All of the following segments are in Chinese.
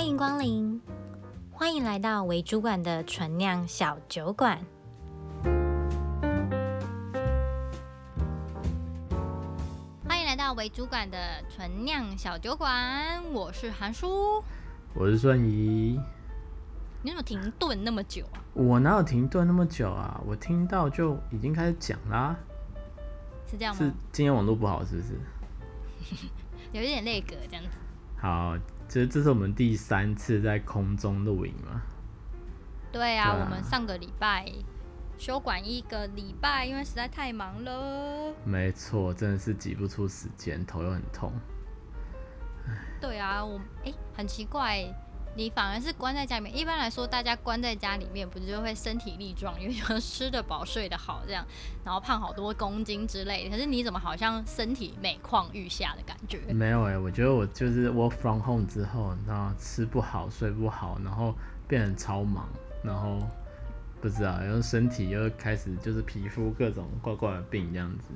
欢迎光临，欢迎来到为主管的纯酿小酒馆。欢迎来到为主管的纯酿小酒馆，我是韩叔，我是孙怡。你怎么停顿那么久啊？我哪有停顿那么久啊？我听到就已经开始讲啦。是这样吗？是今天网络不好是不是？有一点累格这样子。好，其实这是我们第三次在空中露营嘛。对啊，我们上个礼拜休管一个礼拜，因为实在太忙了。没错，真的是挤不出时间，头又很痛。对啊，我哎、欸，很奇怪。你反而是关在家里面。一般来说，大家关在家里面，不就会身体力壮，因为就吃得饱、睡得好这样，然后胖好多公斤之类的。可是你怎么好像身体每况愈下的感觉？没有哎、我觉得我就是 work from home 之后，然后吃不好、睡不好，然后变得超忙，然后不知道，然后身体又开始就是皮肤各种怪怪的病这样子。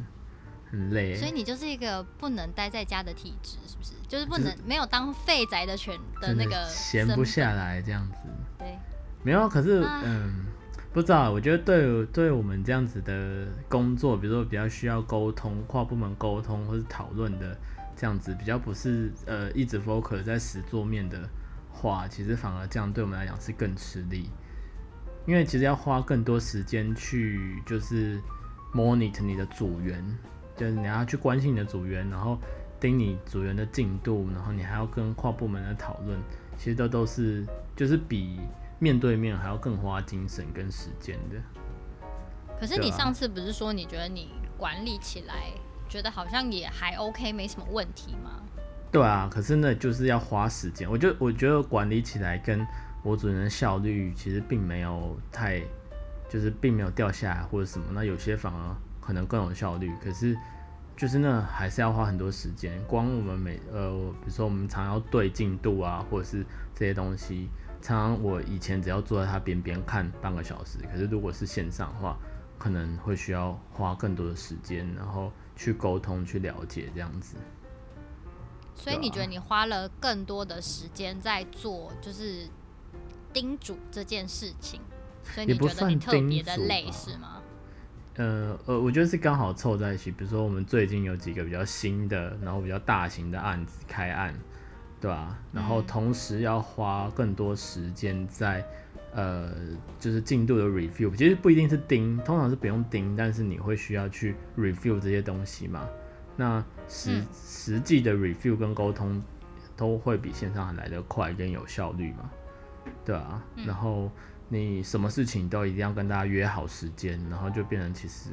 很累，所以你就是一个不能待在家的体质，是不是？就是不能没有当废宅的权的那个闲不下来这样子。对，没有。可是，嗯，不知道。我觉得对对我们这样子的工作，比如说比较需要沟通、跨部门沟通或是讨论的这样子，比较不是呃一直 focus 在实作面的话，其实反而这样对我们来讲是更吃力，因为其实要花更多时间去就是 monitor 你的组员。就是你要去关心你的组员，然后盯你组员的进度，然后你还要跟跨部门的讨论，其实都都是就是比面对面还要更花精神跟时间的。可是你上次不是说你觉得你管理起来觉得好像也还 OK，没什么问题吗？对啊，可是那就是要花时间。我就我觉得管理起来跟我组员的效率其实并没有太，就是并没有掉下来或者什么，那有些反而。可能更有效率，可是就是那还是要花很多时间。光我们每呃，比如说我们常要对进度啊，或者是这些东西，常常我以前只要坐在他边边看半个小时，可是如果是线上的话，可能会需要花更多的时间，然后去沟通、去了解这样子。所以你觉得你花了更多的时间在做，就是叮嘱这件事情，所以你觉得你特别的累是吗？呃呃，我觉得是刚好凑在一起。比如说，我们最近有几个比较新的，然后比较大型的案子开案，对吧？然后同时要花更多时间在呃，就是进度的 review。其实不一定是盯，通常是不用盯，但是你会需要去 review 这些东西嘛。那实实际的 review 跟沟通都会比线上还来的快跟有效率嘛，对啊？然后。你什么事情都一定要跟大家约好时间，然后就变成其实，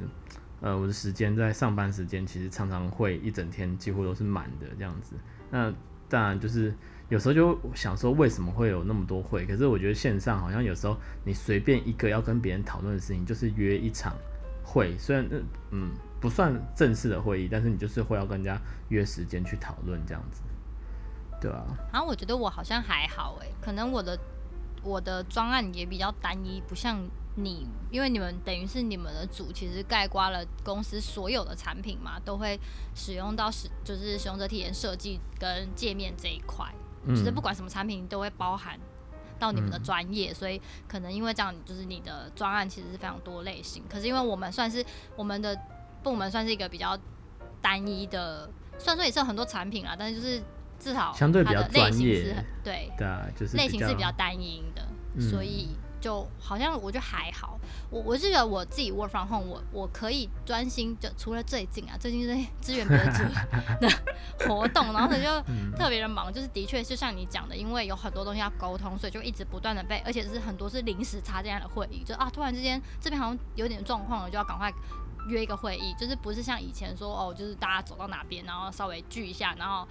呃，我的时间在上班时间其实常常会一整天几乎都是满的这样子。那当然就是有时候就想说为什么会有那么多会？可是我觉得线上好像有时候你随便一个要跟别人讨论的事情，就是约一场会，虽然嗯不算正式的会议，但是你就是会要跟人家约时间去讨论这样子，对啊。然后我觉得我好像还好诶，可能我的。我的专案也比较单一，不像你，因为你们等于是你们的组，其实盖刮了公司所有的产品嘛，都会使用到使就是使用者体验设计跟界面这一块，嗯，就是不管什么产品都会包含到你们的专业，嗯，所以可能因为这样，就是你的专案其实是非常多类型。可是因为我们算是我们的部门算是一个比较单一的，虽然说也是有很多产品啦，但是就是。至少它的类型是很对，对啊，就是类型是比较单一的，嗯，所以就好像我觉得还好。我我是觉得我自己 work from home，我我可以专心，就除了最近啊，最近是支援别组的活动，然后就特别的忙，就是的确就像你讲的，因为有很多东西要沟通，所以就一直不断的被，而且是很多是临时插进来的会议，就啊突然之间这边好像有点状况了，就要赶快约一个会议，就是不是像以前说哦，就是大家走到哪边，然后稍微聚一下，然后。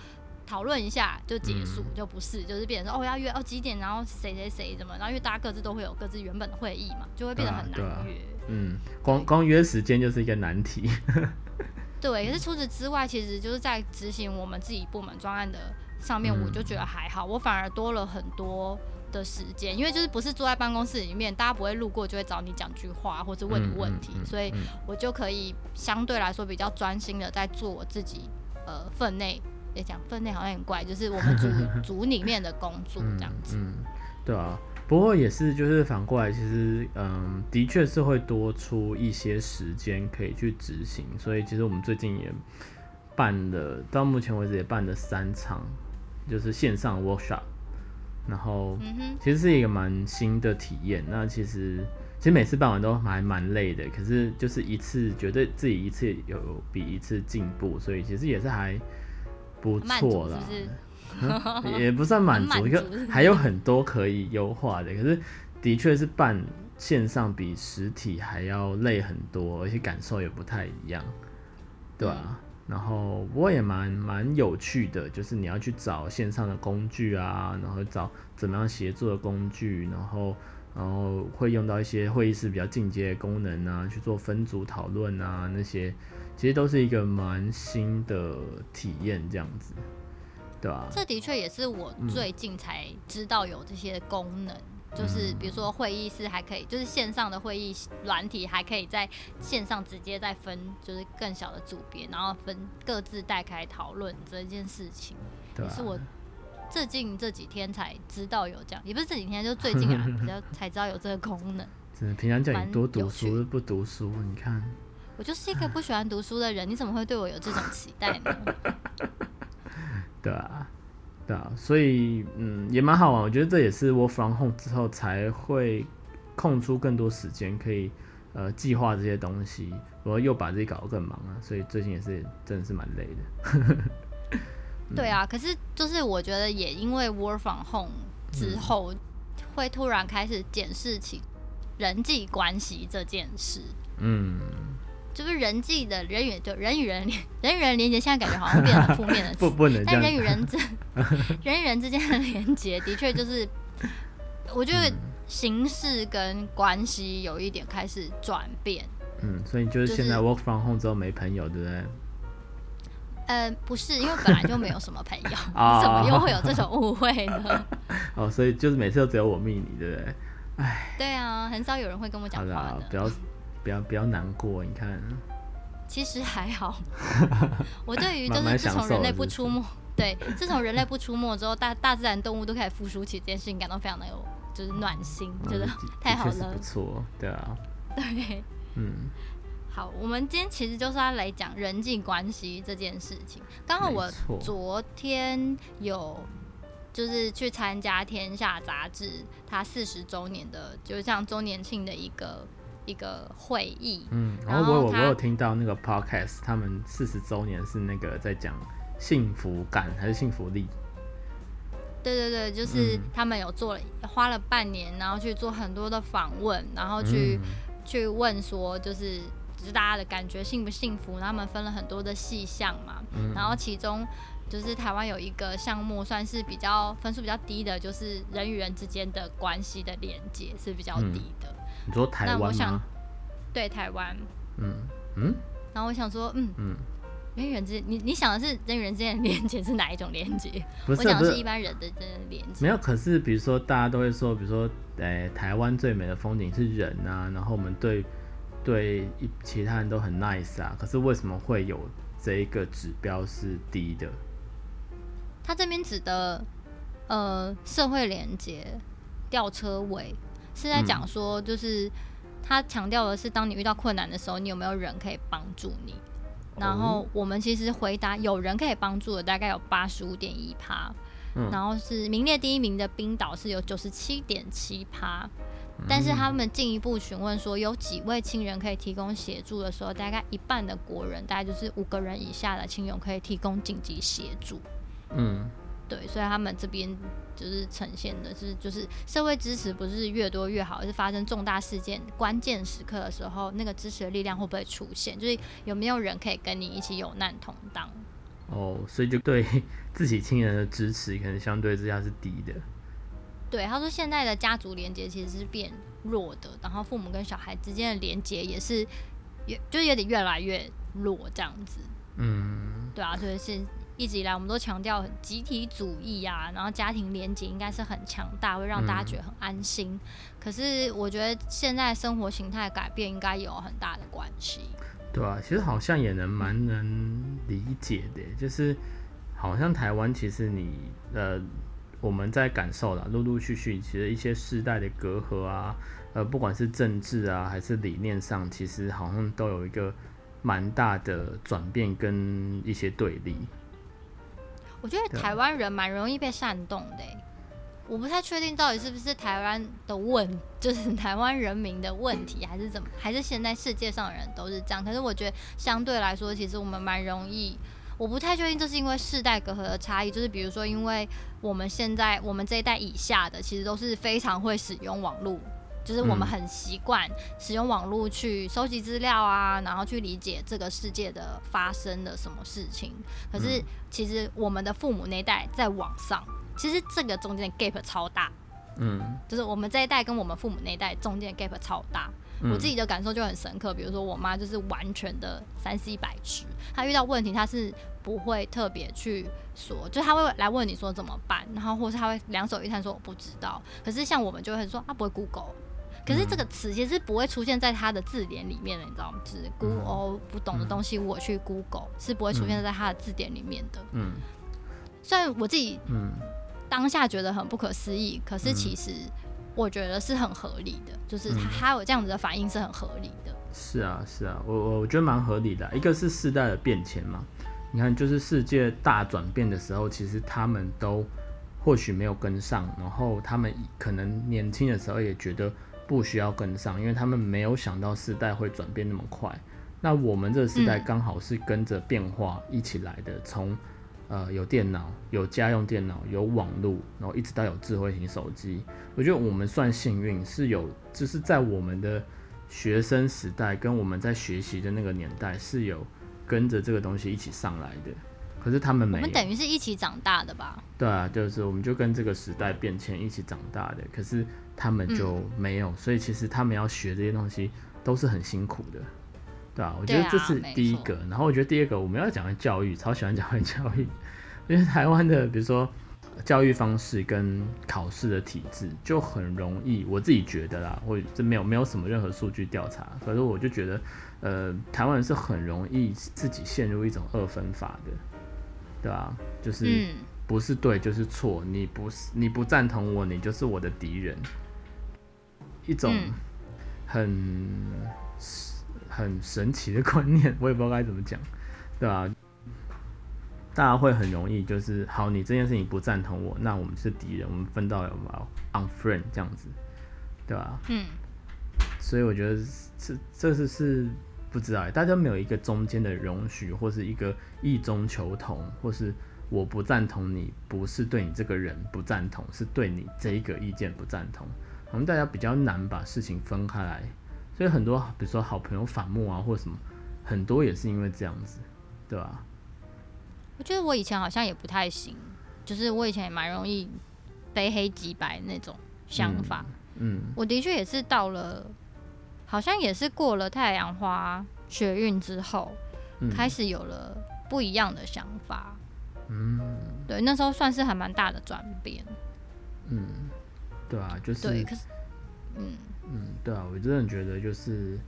讨论一下就结束，嗯，就不是，就是变成说哦要约哦几点，然后谁谁谁怎么，然后因为大家各自都会有各自原本的会议嘛，就会变得很难约。啊啊，嗯，光光约时间就是一个难题。对，可是除此之外，其实就是在执行我们自己部门专案的上面，我就觉得还好，我反而多了很多的时间，因为就是不是坐在办公室里面，大家不会路过就会找你讲句话或者问你问题，嗯嗯嗯嗯，所以我就可以相对来说比较专心的在做我自己呃分内。也讲分类好像很怪，就是我们组 组里面的工作这样子。嗯，嗯，对啊。不过也是，就是反过来，其实嗯，的确是会多出一些时间可以去执行。所以其实我们最近也办了，到目前为止也办了三场，就是线上 workshop。然后，其实是一个蛮新的体验。那其实，其实每次办完都还蛮累的，可是就是一次觉得自己一次有比一次进步，所以其实也是还不错啦。嗯、也不算满足，一个还有很多可以优化的。可是的确是办线上比实体还要累很多，而且感受也不太一样，对吧、啊？然后不过也蛮蛮有趣的，就是你要去找线上的工具啊，然后找怎么样协作的工具，然后然后会用到一些会议室比较进阶的功能啊，去做分组讨论啊，那些其实都是一个蛮新的体验，这样子。对啊，这的确也是我最近才知道有这些功能，嗯、就是比如说会议室还可以，就是线上的会议软体还可以在线上直接再分，就是更小的组别，然后分各自带开讨论这件事情，也是我最近这几天才知道有这样，也不是这几天，就最近啊 比较才知道有这个功能。真的，平常叫你多读书不读书，你看，我就是一个不喜欢读书的人，你怎么会对我有这种期待呢？对啊，对啊，所以嗯也蛮好玩。我觉得这也是 work from home 之后才会空出更多时间，可以呃计划这些东西，我又把自己搞得更忙啊。所以最近也是真的是蛮累的。嗯、对啊，可是就是我觉得也因为 work from home 之后，会突然开始检视起人际关系这件事。嗯。就是人际的人与就人与人连人与人连接，现在感觉好像变成负面的词。不不能。但人与人之 人与人之间的连接，的确就是，我觉得形式跟关系有一点开始转变。嗯，所以就是现在 work from home 之后没朋友，对不对？呃，不是，因为本来就没有什么朋友，怎么又会有这种误会呢？哦，所以就是每次都只有我密你，对不对？哎。对啊，很少有人会跟我讲话的。不要。不要不要难过，你看，其实还好。我对于就是自从人类不出没，对，自从人类不出没之后，大大自然动物都开始复苏起这件事情，感到非常的有就是暖心，觉得太好了，不错，对啊，对，嗯，好，我们今天其实就是要来讲人际关系这件事情。刚好我昨天有就是去参加《天下》杂志它四十周年的，就是像周年庆的一个。一个会议，嗯，然后我有我有听到那个 podcast，他们四十周年是那个在讲幸福感还是幸福力？对对对，就是他们有做了，花了半年，然后去做很多的访问，然后去、嗯、去问说，就是就是大家的感觉幸不幸福？然后他们分了很多的细项嘛，嗯、然后其中就是台湾有一个项目算是比较分数比较低的，就是人与人之间的关系的连接是比较低的。嗯你说台湾我想，对台湾，嗯嗯，然后我想说，嗯嗯，人与人之间，你你想的是人与人之间的连接是哪一种连接？不是，我想的是一般人的这连接。没有，可是比如说大家都会说，比如说，诶、欸，台湾最美的风景是人啊，然后我们对对其他人都很 nice 啊，可是为什么会有这一个指标是低的？他这边指的呃社会连接吊车尾。是在讲说，就是他强调的是，当你遇到困难的时候，你有没有人可以帮助你？然后我们其实回答有人可以帮助的大概有八十五点一趴，然后是名列第一名的冰岛是有九十七点七趴，但是他们进一步询问说，有几位亲人可以提供协助的时候，大概一半的国人，大概就是五个人以下的亲友可以提供紧急协助。嗯。对，所以他们这边就是呈现的是，就是社会支持不是越多越好，而是发生重大事件、关键时刻的时候，那个支持的力量会不会出现？就是有没有人可以跟你一起有难同当？哦，所以就对 自己亲人的支持，可能相对之下是低的。对，他说现在的家族连接其实是变弱的，然后父母跟小孩之间的连接也是越，就是有点越来越弱这样子。嗯，对啊，所以是。一直以来，我们都强调集体主义啊，然后家庭联结应该是很强大，会让大家觉得很安心。嗯、可是，我觉得现在生活形态改变应该有很大的关系。对啊，其实好像也能蛮能理解的，就是好像台湾其实你呃我们在感受了，陆陆续续其实一些世代的隔阂啊，呃不管是政治啊还是理念上，其实好像都有一个蛮大的转变跟一些对立。我觉得台湾人蛮容易被煽动的，我不太确定到底是不是台湾的问，就是台湾人民的问题，还是怎么，还是现在世界上的人都是这样。可是我觉得相对来说，其实我们蛮容易，我不太确定这是因为世代隔阂的差异，就是比如说，因为我们现在我们这一代以下的，其实都是非常会使用网络。就是我们很习惯使用网络去收集资料啊，然后去理解这个世界的发生的什么事情。可是其实我们的父母那一代在网上，其实这个中间的 gap 超大。嗯，就是我们这一代跟我们父母那一代中间的 gap 超大。我自己的感受就很深刻。比如说我妈就是完全的三 C 白痴，她遇到问题她是不会特别去说，就她会来问你说怎么办，然后或是她会两手一摊说我不知道。可是像我们就会说啊不会 Google。可是这个词其实不会出现在他的字典里面的，你知道吗？就是 Google 不懂的东西，我去 Google 是不会出现在他的字典里面的。嗯，虽然我自己嗯当下觉得很不可思议，可是其实我觉得是很合理的，就是他有这样子的反应是很合理的。是啊，是啊，我我我觉得蛮合理的啊。一个是世代的变迁嘛，你看，就是世界大转变的时候，其实他们都或许没有跟上，然后他们可能年轻的时候也觉得。不需要跟上，因为他们没有想到时代会转变那么快。那我们这个时代刚好是跟着变化一起来的，从、嗯、呃有电脑、有家用电脑、有网络，然后一直到有智慧型手机。我觉得我们算幸运，是有就是在我们的学生时代跟我们在学习的那个年代是有跟着这个东西一起上来的。可是他们没有，我们等于是一起长大的吧？对啊，就是我们就跟这个时代变迁一起长大的。可是。他们就没有，嗯，所以其实他们要学这些东西都是很辛苦的，对吧？我觉得这是第一个。然后我觉得第二个，我们要讲的教育，超喜欢讲的教育，因为台湾的比如说教育方式跟考试的体制就很容易，我自己觉得啦，我这没有没有什么任何数据调查，可是我就觉得，呃，台湾人是很容易自己陷入一种二分法的，对吧？就是不是对就是错，你不是你不赞同我，你就是我的敌人。一种很、嗯、很神奇的观念，我也不知道该怎么讲，对吧、啊？大家会很容易就是，好，你这件事情不赞同我，那我们是敌人，我们分道扬镳，unfriend 这样子，对吧、啊？嗯。所以我觉得这这是是不知道，大家没有一个中间的容许，或是一个意中求同，或是我不赞同你，不是对你这个人不赞同，是对你这一个意见不赞同。我们大家比较难把事情分开来，所以很多比如说好朋友反目啊，或者什么，很多也是因为这样子，对吧？我觉得我以前好像也不太行，就是我以前也蛮容易非黑即白那种想法。嗯，嗯我的确也是到了，好像也是过了太阳花学运之后，嗯，开始有了不一样的想法。嗯，对，那时候算是还蛮大的转变。嗯。对啊，就是，可是，嗯嗯，对啊，我真的觉得就是，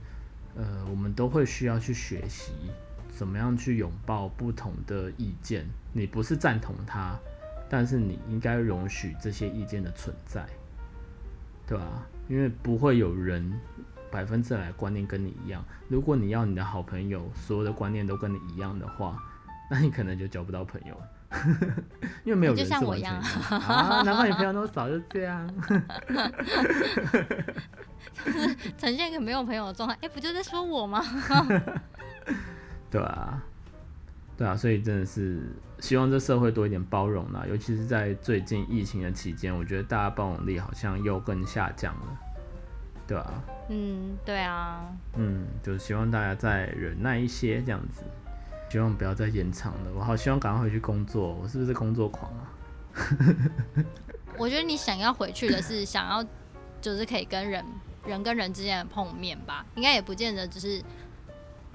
呃，我们都会需要去学习怎么样去拥抱不同的意见。你不是赞同他，但是你应该容许这些意见的存在，对吧？因为不会有人百分之百观念跟你一样。如果你要你的好朋友所有的观念都跟你一样的话，那你可能就交不到朋友。因为没有人是完全的啊，难怪你朋友那么少，就这样，就是呈现一个没有朋友的状态。哎、欸，不就在说我吗？对啊，对啊，所以真的是希望这社会多一点包容啦，尤其是在最近疫情的期间，我觉得大家包容力好像又更下降了，对啊，嗯，对啊，嗯，就是希望大家再忍耐一些，这样子。希望不要再延长了，我好希望赶快回去工作。我是不是工作狂啊？我觉得你想要回去的是想要，就是可以跟人人跟人之间的碰面吧，应该也不见得只是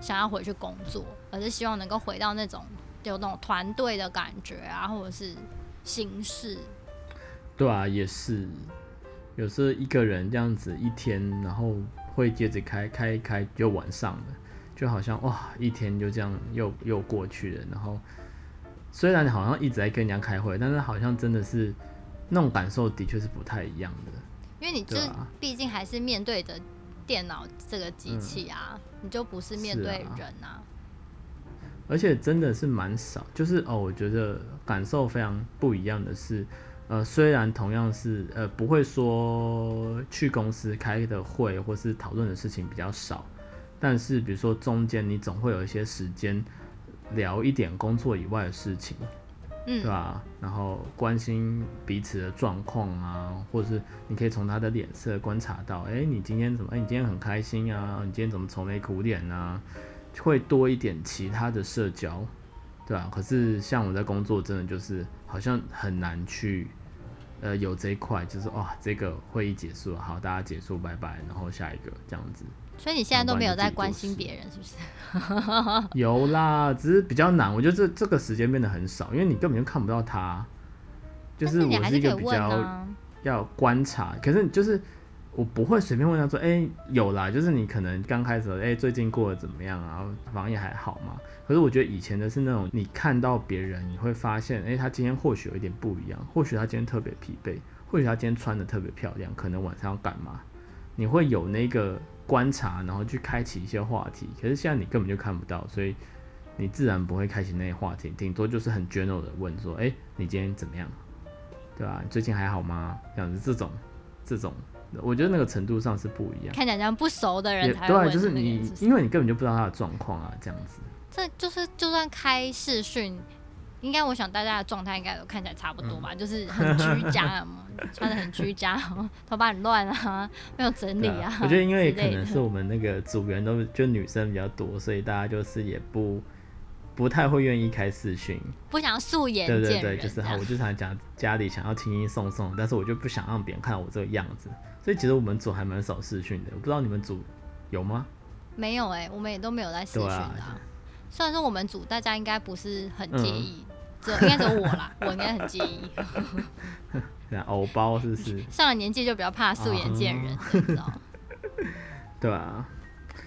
想要回去工作，而是希望能够回到那种有那种团队的感觉啊，或者是形式。对啊，也是，有时候一个人这样子一天，然后会接着开开一开就晚上了。就好像哇，一天就这样又又过去了，然后虽然好像一直在跟人家开会，但是好像真的是那种感受的确是不太一样的。因为你就毕竟还是面对着电脑这个机器啊，嗯、你就不是面对人啊。而且真的是蛮少，就是哦，我觉得感受非常不一样的是，呃，虽然同样是呃，不会说去公司开的会或是讨论的事情比较少，但是比如说中间你总会有一些时间聊一点工作以外的事情，嗯，对吧？然后关心彼此的状况啊，或者是你可以从他的脸色观察到，哎，你今天怎么？哎，你今天很开心啊？你今天怎么愁眉苦脸啊？会多一点其他的社交，对吧？可是像我在工作，真的就是好像很难去，呃，有这一块，就是哇，这个会议结束了，好，大家结束，拜拜，然后下一个这样子。所以你现在都没有在关心别人，是不是？有啦，只是比较难。我觉得这这个时间变得很少，因为你根本就看不到他。就是我是一个比较要观察，可是就是。我不会随便问他说，哎、欸，有啦，就是你可能刚开始，哎、欸，最近过得怎么样啊？防疫还好吗？可是我觉得以前的是那种，你看到别人，你会发现，哎、欸，他今天或许有一点不一样，或许他今天特别疲惫，或许他今天穿的特别漂亮，可能晚上要干嘛？你会有那个观察，然后去开启一些话题。可是现在你根本就看不到，所以你自然不会开启那些话题，顶多就是很 general 的问说，哎、欸，你今天怎么样？对吧？你最近还好吗？这样子，这种，这种。我觉得那个程度上是不一样，看起来像不熟的人才对，就是你，因为你根本就不知道他的状况啊，这样子。这就是就算开视讯，应该我想大家的状态应该都看起来差不多吧，嗯、就是很居家嘛，穿的很居家，头发很乱啊，没有整理啊。啊我觉得因为可能是我们那个组员都就女生比较多，所以大家就是也不。不太会愿意开视讯，不想素颜。对对对，就是好，我就想讲家里想要轻轻松松，但是我就不想让别人看到我这个样子，所以其实我们组还蛮少视讯的。我不知道你们组有吗？没有哎、欸，我们也都没有在视讯的、啊。啊、虽然说我们组大家应该不是很介意，这、嗯、应该只有我啦，我应该很介意。偶包是不是？上了年纪就比较怕素颜见人，你知道？对啊，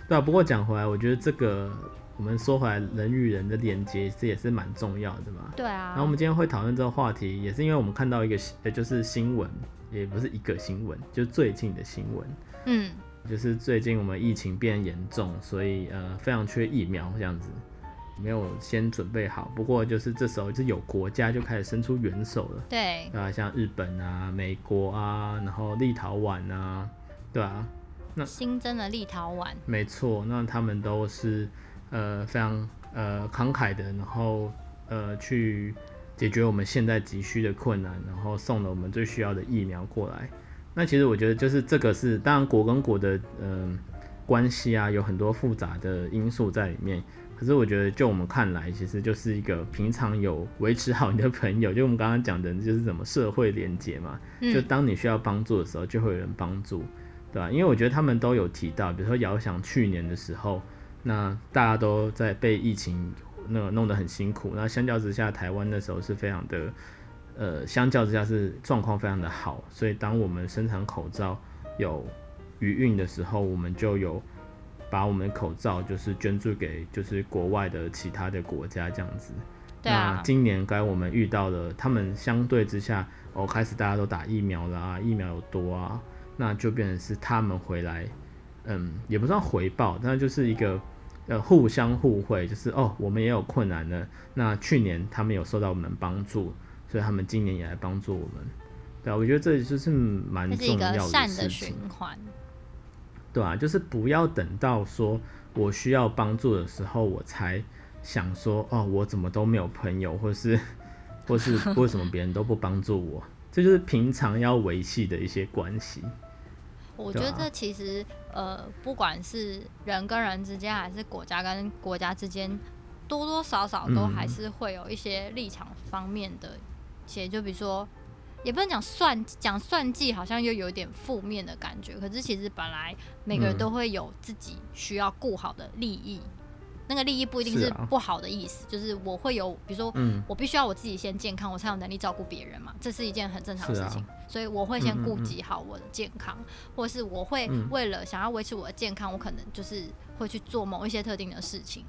对啊。不过讲回来，我觉得这个。我们说回来，人与人的连接这也是蛮重要的嘛。对啊。然后我们今天会讨论这个话题，也是因为我们看到一个，呃，就是新闻，也不是一个新闻，就最近的新闻。嗯。就是最近我们疫情变严重，所以呃非常缺疫苗这样子，没有先准备好。不过就是这时候就有国家就开始伸出援手了。对。啊，像日本啊、美国啊，然后立陶宛啊，对啊。那新增的立陶宛。没错，那他们都是。呃，非常呃慷慨的，然后呃去解决我们现在急需的困难，然后送了我们最需要的疫苗过来。那其实我觉得就是这个是，当然国跟国的嗯、呃、关系啊，有很多复杂的因素在里面。可是我觉得就我们看来，其实就是一个平常有维持好你的朋友，就我们刚刚讲的，就是什么社会连结嘛。就当你需要帮助的时候，就会有人帮助，对吧？因为我觉得他们都有提到，比如说遥想去年的时候。那大家都在被疫情那个弄得很辛苦，那相较之下，台湾那时候是非常的，呃，相较之下是状况非常的好，所以当我们生产口罩有余运的时候，我们就有把我们的口罩就是捐助给就是国外的其他的国家这样子。对啊。那今年该我们遇到的，他们相对之下，哦，开始大家都打疫苗了啊，疫苗有多啊，那就变成是他们回来。嗯，也不算回报，但就是一个呃互相互惠，就是哦，我们也有困难的。那去年他们有受到我们帮助，所以他们今年也来帮助我们。对啊，我觉得这就是蛮重要的事情。对啊，就是不要等到说我需要帮助的时候，我才想说哦，我怎么都没有朋友，或是 或是 为什么别人都不帮助我？这就是平常要维系的一些关系。我觉得这其实，呃，不管是人跟人之间，还是国家跟国家之间，多多少少都还是会有一些立场方面的一些，就比如说，也不能讲算讲算计，好像又有点负面的感觉。可是其实本来每个人都会有自己需要顾好的利益。那个利益不一定是不好的意思，是啊、就是我会有，比如说，我必须要我自己先健康，我才有能力照顾别人嘛，这是一件很正常的事情，啊、所以我会先顾及好我的健康，嗯嗯嗯，或者是我会为了想要维持我的健康，我可能就是会去做某一些特定的事情，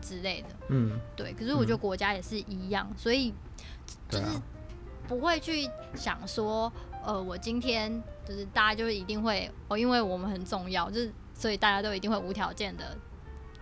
之类的。嗯，对。可是我觉得国家也是一样，嗯、所以就是不会去想说，呃，我今天就是大家就是一定会哦，因为我们很重要，就是所以大家都一定会无条件的。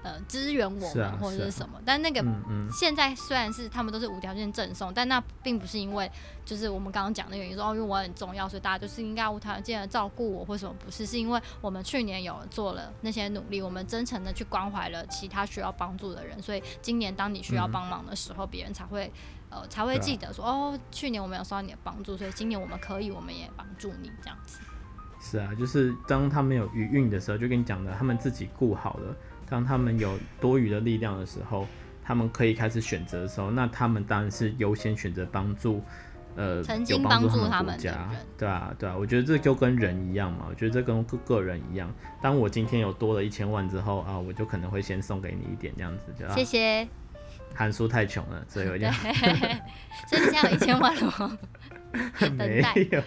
呃，支援我们、啊、或者是什么，啊、但那个现在虽然是他们都是无条件赠送，但那并不是因为就是我们刚刚讲的原因说，说哦，因为我很重要，所以大家就是应该无条件的照顾我或什么，不是，是因为我们去年有做了那些努力，我们真诚的去关怀了其他需要帮助的人，所以今年当你需要帮忙的时候，别、嗯、人才会呃才会记得说、啊、哦，去年我们有收到你的帮助，所以今年我们可以，我们也帮助你这样子。是啊，就是当他们有余韵的时候，就跟你讲的，他们自己顾好了。当他们有多余的力量的时候，他们可以开始选择的时候，那他们当然是优先选择帮助，呃，曾经帮助他们的家，对啊，对啊，我觉得这就跟人一样嘛，我觉得这跟个个人一样。当我今天有多了一千万之后啊，我就可能会先送给你一点这样子，就谢谢。韩叔太穷了，所以我就，所以你现在有一千万了吗？没有。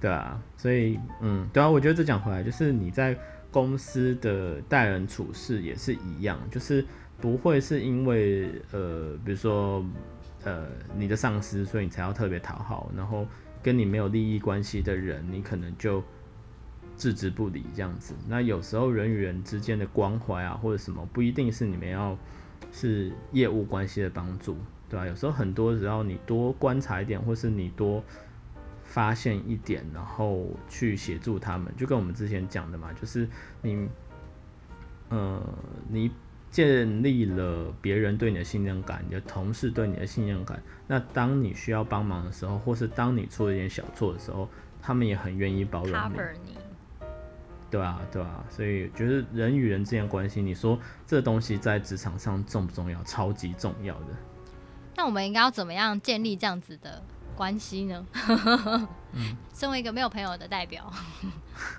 对啊，所以嗯，对啊，我觉得这讲回来就是你在公司的待人处事也是一样，就是不会是因为呃，比如说呃你的上司，所以你才要特别讨好，然后跟你没有利益关系的人，你可能就置之不理这样子。那有时候人与人之间的关怀啊，或者什么，不一定是你们要是业务关系的帮助，对吧？有时候很多只要你多观察一点，或是你多。发现一点，然后去协助他们，就跟我们之前讲的嘛，就是你，呃，你建立了别人对你的信任感，你的同事对你的信任感，那当你需要帮忙的时候，或是当你出了一点小错的时候，他们也很愿意包容你。对啊，对啊，所以觉得人与人之间关系，你说这东西在职场上重不重要？超级重要的。那我们应该要怎么样建立这样子的？关系呢？嗯，身为一个没有朋友的代表，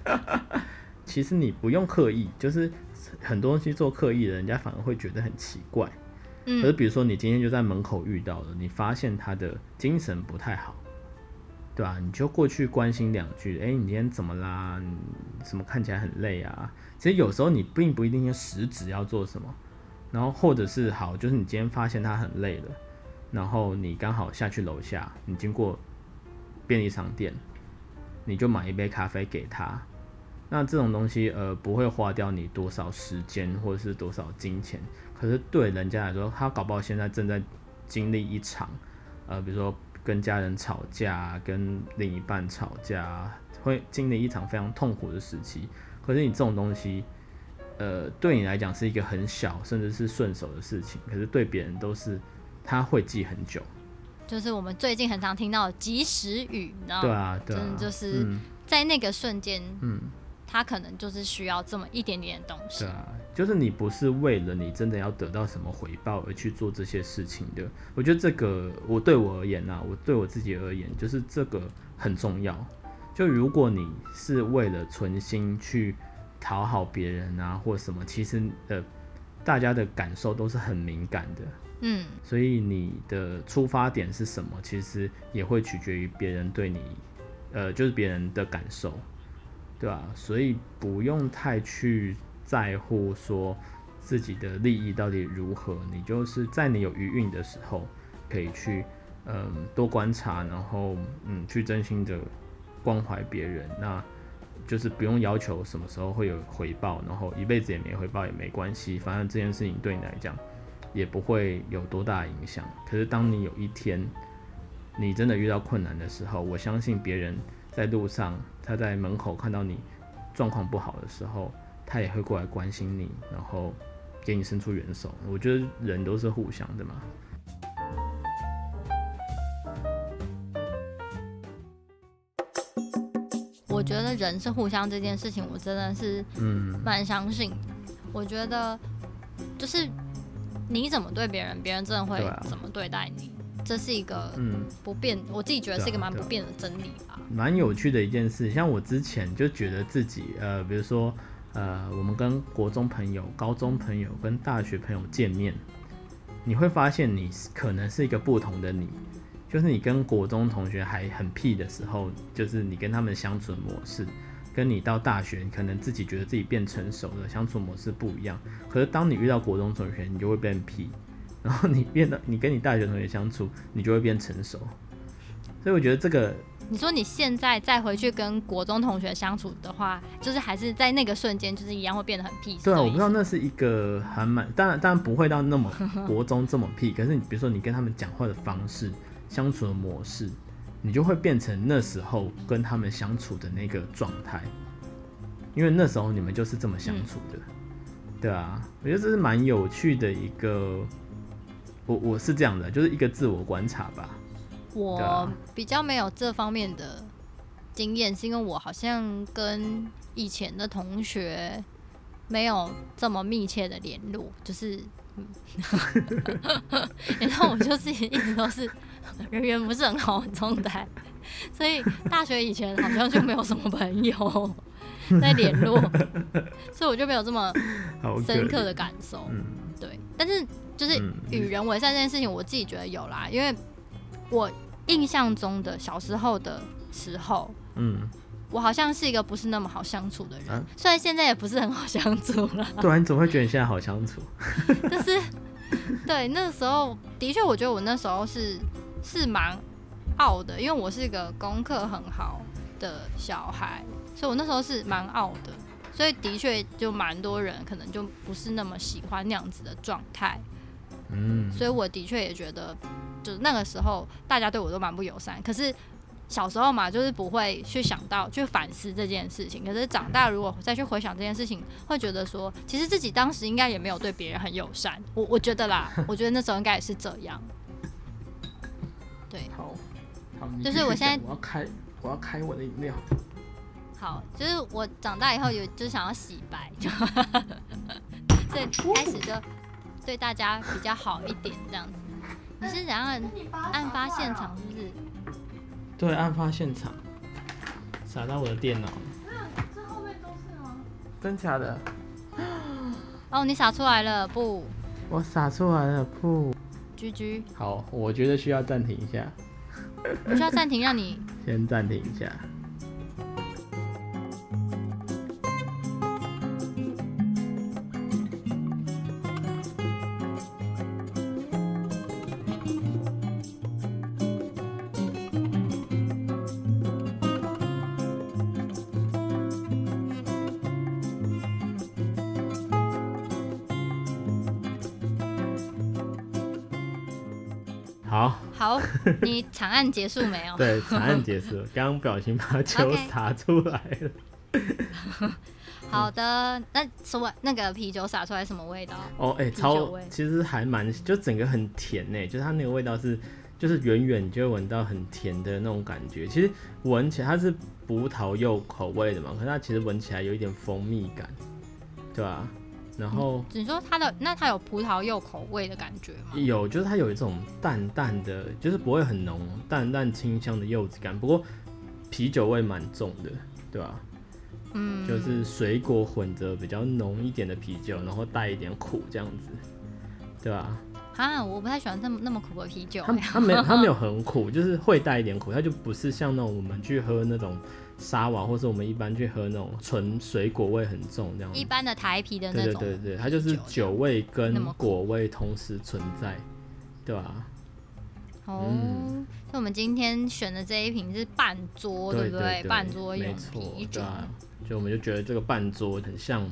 其实你不用刻意，就是很多东西做刻意的，人家反而会觉得很奇怪。嗯，可是比如说你今天就在门口遇到了，你发现他的精神不太好，对吧？你就过去关心两句，哎，你今天怎么啦？你怎么看起来很累啊？其实有时候你并不一定要实质要做什么，然后或者是好，就是你今天发现他很累了。然后你刚好下去楼下，你经过便利商店，你就买一杯咖啡给他。那这种东西呃不会花掉你多少时间或者是多少金钱，可是对人家来说，他搞不好现在正在经历一场呃比如说跟家人吵架、跟另一半吵架，会经历一场非常痛苦的时期。可是你这种东西呃对你来讲是一个很小甚至是顺手的事情，可是对别人都是。他会记很久，就是我们最近很常听到的及时雨，你知道吗？对啊，对啊，真的就是在那个瞬间，嗯，他可能就是需要这么一点点的东西。对啊，就是你不是为了你真的要得到什么回报而去做这些事情的。我觉得这个，我对我而言啊，我对我自己而言，就是这个很重要。就如果你是为了存心去讨好别人啊，或什么，其实呃，大家的感受都是很敏感的。嗯，所以你的出发点是什么？其实也会取决于别人对你，呃，就是别人的感受，对吧？所以不用太去在乎说自己的利益到底如何，你就是在你有余裕的时候，可以去，嗯，多观察，然后嗯，去真心的关怀别人，那就是不用要求什么时候会有回报，然后一辈子也没回报也没关系，反正这件事情对你来讲。也不会有多大影响。可是，当你有一天你真的遇到困难的时候，我相信别人在路上，他在门口看到你状况不好的时候，他也会过来关心你，然后给你伸出援手。我觉得人都是互相的嘛。我觉得人是互相这件事情，我真的是嗯蛮相信。我觉得就是。你怎么对别人，别人真的会怎么对待你，啊、这是一个嗯不变，嗯、我自己觉得是一个蛮不变的真理吧。蛮、有趣的一件事，像我之前就觉得自己呃，比如说呃，我们跟国中朋友、高中朋友、跟大学朋友见面，你会发现你可能是一个不同的你，就是你跟国中同学还很屁的时候，就是你跟他们相处的模式。跟你到大学，可能自己觉得自己变成熟了，相处模式不一样。可是当你遇到国中同学，你就会变屁，然后你变得你跟你大学同学相处，你就会变成熟。所以我觉得这个。你说你现在再回去跟国中同学相处的话，就是还是在那个瞬间，就是一样会变得很屁。对啊，我不知道那是一个还蛮，当然当然不会到那么国中这么屁。可是你比如说你跟他们讲话的方式、相处的模式，你就会变成那时候跟他们相处的那个状态，因为那时候你们就是这么相处的，嗯、对啊，我觉得这是蛮有趣的一个，我我是这样的，就是一个自我观察吧。我比较没有这方面的经验，是因为我好像跟以前的同学没有这么密切的联络，就是，嗯、然后我就是一直都是人缘不是很好的状态，所以大学以前好像就没有什么朋友 在联络，所以我就没有这么深刻的感受。对，但是就是与人为善这件事情，我自己觉得有啦，因为我。印象中的小时候的时候，嗯，我好像是一个不是那么好相处的人，啊、虽然现在也不是很好相处了。对啊，你怎么会觉得你现在好相处？就是，对，那个时候的确，我觉得我那时候是是蛮傲的，因为我是一个功课很好的小孩，所以我那时候是蛮傲的，所以的确就蛮多人可能就不是那么喜欢那样子的状态。嗯，所以我的确也觉得。就是那个时候，大家对我都蛮不友善。可是小时候嘛，就是不会去想到去反思这件事情。可是长大，如果再去回想这件事情，会觉得说，其实自己当时应该也没有对别人很友善。我我觉得啦，我觉得那时候应该也是这样。对，好，好，就是我现在我要开我要开我的饮料。好，就是我长大以后有就想要洗白，所以开始就对大家比较好一点这样子。你是怎样？案发现场是不是？对，案发现场撒到我的电脑。这后面都是吗？真假的？哦，你撒出来了不？我撒出来了不居居。好，我觉得需要暂停一下。我需要暂停，让你先暂停一下。你惨案结束没有？对，惨案结束了。刚刚不小心把酒洒出来了。好的，那什么那个啤酒洒出来什么味道？哦，哎、欸，超，其实还蛮，就整个很甜呢。就是它那个味道是，就是远远就会闻到很甜的那种感觉。其实闻起来它是葡萄柚口味的嘛，可是它其实闻起来有一点蜂蜜感，对吧、啊？然后你说它的那它有葡萄柚口味的感觉吗？有，就是它有一种淡淡的，就是不会很浓，淡淡清香的柚子感。不过啤酒味蛮重的，对吧？嗯，就是水果混着比较浓一点的啤酒，然后带一点苦这样子，对吧？啊，我不太喜欢那么那么苦的啤酒。它它没有 它没有很苦，就是会带一点苦，它就不是像那种我们去喝那种。沙瓦，或是我们一般去喝那种纯水果味很重这样，一般的台啤的那种，对对对，它就是酒味跟果味同时存在，对吧、啊？哦，嗯、所以我们今天选的这一瓶是半桌，对不对？半桌用啤酒，就我们就觉得这个半桌很像，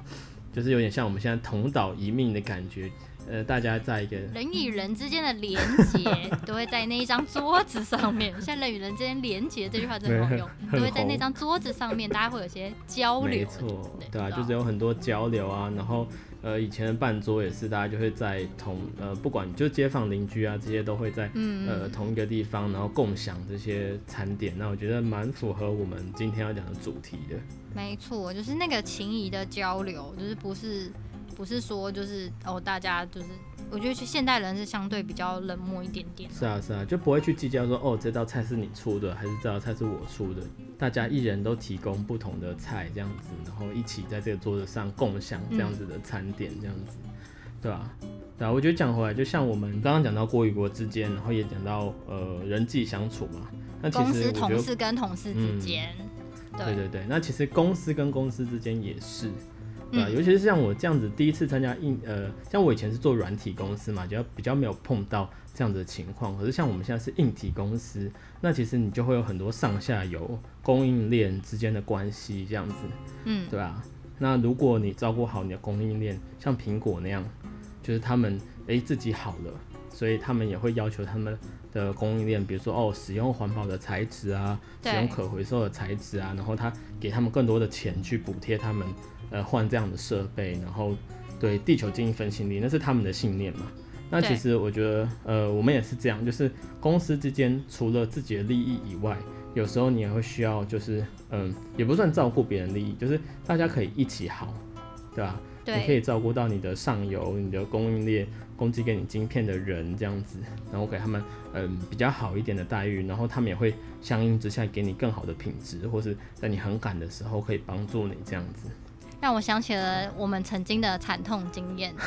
就是有点像我们现在同岛一命的感觉。呃，大家在一个人与人之间的连接，都会在那一张桌子上面。像人与人之间连接这句话真的好用，都会在那张桌子上面，大家会有些交流。没错，对啊，就是有很多交流啊。然后，呃，以前的办桌也是，大家就会在同呃，不管就街坊邻居啊，这些都会在呃同一个地方，然后共享这些餐点。那我觉得蛮符合我们今天要讲的主题的。没错，就是那个情谊的交流，就是不是。不是说就是哦，大家就是，我觉得去现代人是相对比较冷漠一点点。是啊，是啊，就不会去计较说哦，这道菜是你出的还是这道菜是我出的。大家一人都提供不同的菜这样子，然后一起在这个桌子上共享这样子的餐点这样子，嗯、对吧、啊？对啊，我觉得讲回来，就像我们刚刚讲到国与国之间，然后也讲到呃人际相处嘛。那其实公司同事跟同事之间。对对对对，那其实公司跟公司之间也是。对、啊，嗯、尤其是像我这样子第一次参加硬呃，像我以前是做软体公司嘛，就比较没有碰到这样子的情况。可是像我们现在是硬体公司，那其实你就会有很多上下游供应链之间的关系这样子，嗯，对吧、啊？那如果你照顾好你的供应链，像苹果那样，就是他们诶、欸、自己好了，所以他们也会要求他们的供应链，比如说哦，使用环保的材质啊，使用可回收的材质啊，然后他给他们更多的钱去补贴他们。呃，换这样的设备，然后对地球进行分析力，那是他们的信念嘛。那其实我觉得，呃，我们也是这样，就是公司之间除了自己的利益以外，有时候你也会需要，就是嗯、呃，也不算照顾别人利益，就是大家可以一起好，对吧？对，你可以照顾到你的上游、你的供应链、供给给你晶片的人这样子，然后给他们嗯、呃、比较好一点的待遇，然后他们也会相应之下给你更好的品质，或是在你很赶的时候可以帮助你这样子。让我想起了我们曾经的惨痛经验。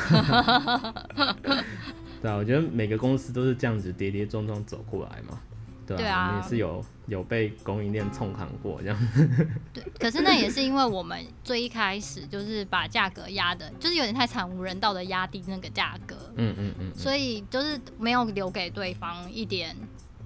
对啊，我觉得每个公司都是这样子跌跌撞撞走过来嘛。对啊，对啊，我们也是有有被供应链冲扛过这样。对，可是那也是因为我们最一开始就是把价格压的，就是有点太惨无人道的压低那个价格。嗯嗯嗯。所以就是没有留给对方一点。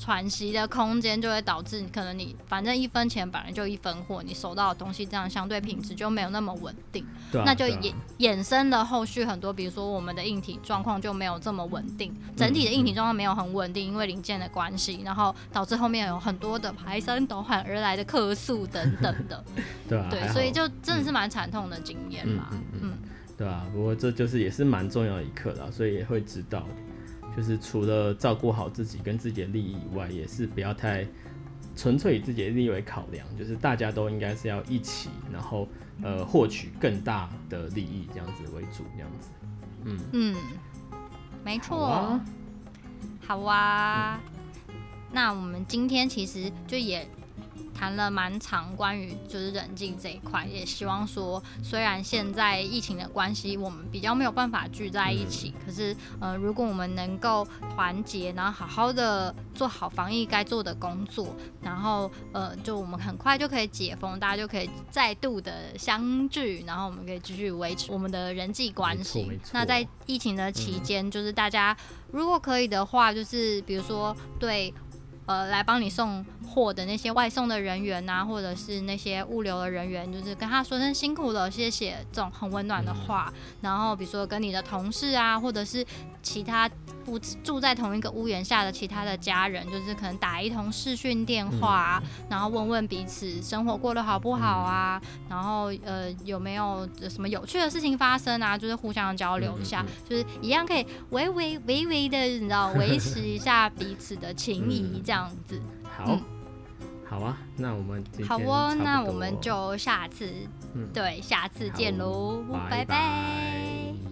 喘息的空间就会导致，可能你反正一分钱本来就一分货，你收到的东西这样相对品质就没有那么稳定，啊、那就衍衍生了后续很多，比如说我们的硬体状况就没有这么稳定，整体的硬体状况没有很稳定，因为零件的关系，然后导致后面有很多的排山倒海而来的客诉等等的，对啊，对，所以就真的是蛮惨痛的经验嘛，嗯，嗯，嗯，对啊，不过这就是也是蛮重要的一课啦，所以也会知道。就是除了照顾好自己跟自己的利益以外，也是不要太纯粹以自己的利益为考量。就是大家都应该是要一起，然后呃获取更大的利益这样子为主，这样子。嗯嗯，没错。好啊。好啊。嗯。那我们今天其实就也。谈了蛮长关于就是人际这一块，也希望说，虽然现在疫情的关系，我们比较没有办法聚在一起，可是呃，如果我们能够团结，然后好好的做好防疫该做的工作，然后呃，就我们很快就可以解封，大家就可以再度的相聚，然后我们可以继续维持我们的人际关系。那在疫情的期间，就是大家如果可以的话，就是比如说对。呃，来帮你送货的那些外送的人员呐、啊，或者是那些物流的人员，就是跟他说声辛苦了，谢谢这种很温暖的话。嗯、然后比如说跟你的同事啊，或者是其他不住在同一个屋檐下的其他的家人，就是可能打一通视讯电话，嗯、然后问问彼此生活过得好不好啊，嗯、然后呃有没有什么有趣的事情发生啊，就是互相交流一下，就是一样可以微微微微的，你知道维持一下彼此的情谊。这样子，好，嗯、好啊，那我们好哦，那我们就下次，嗯、对，下次见喽，拜拜。拜拜。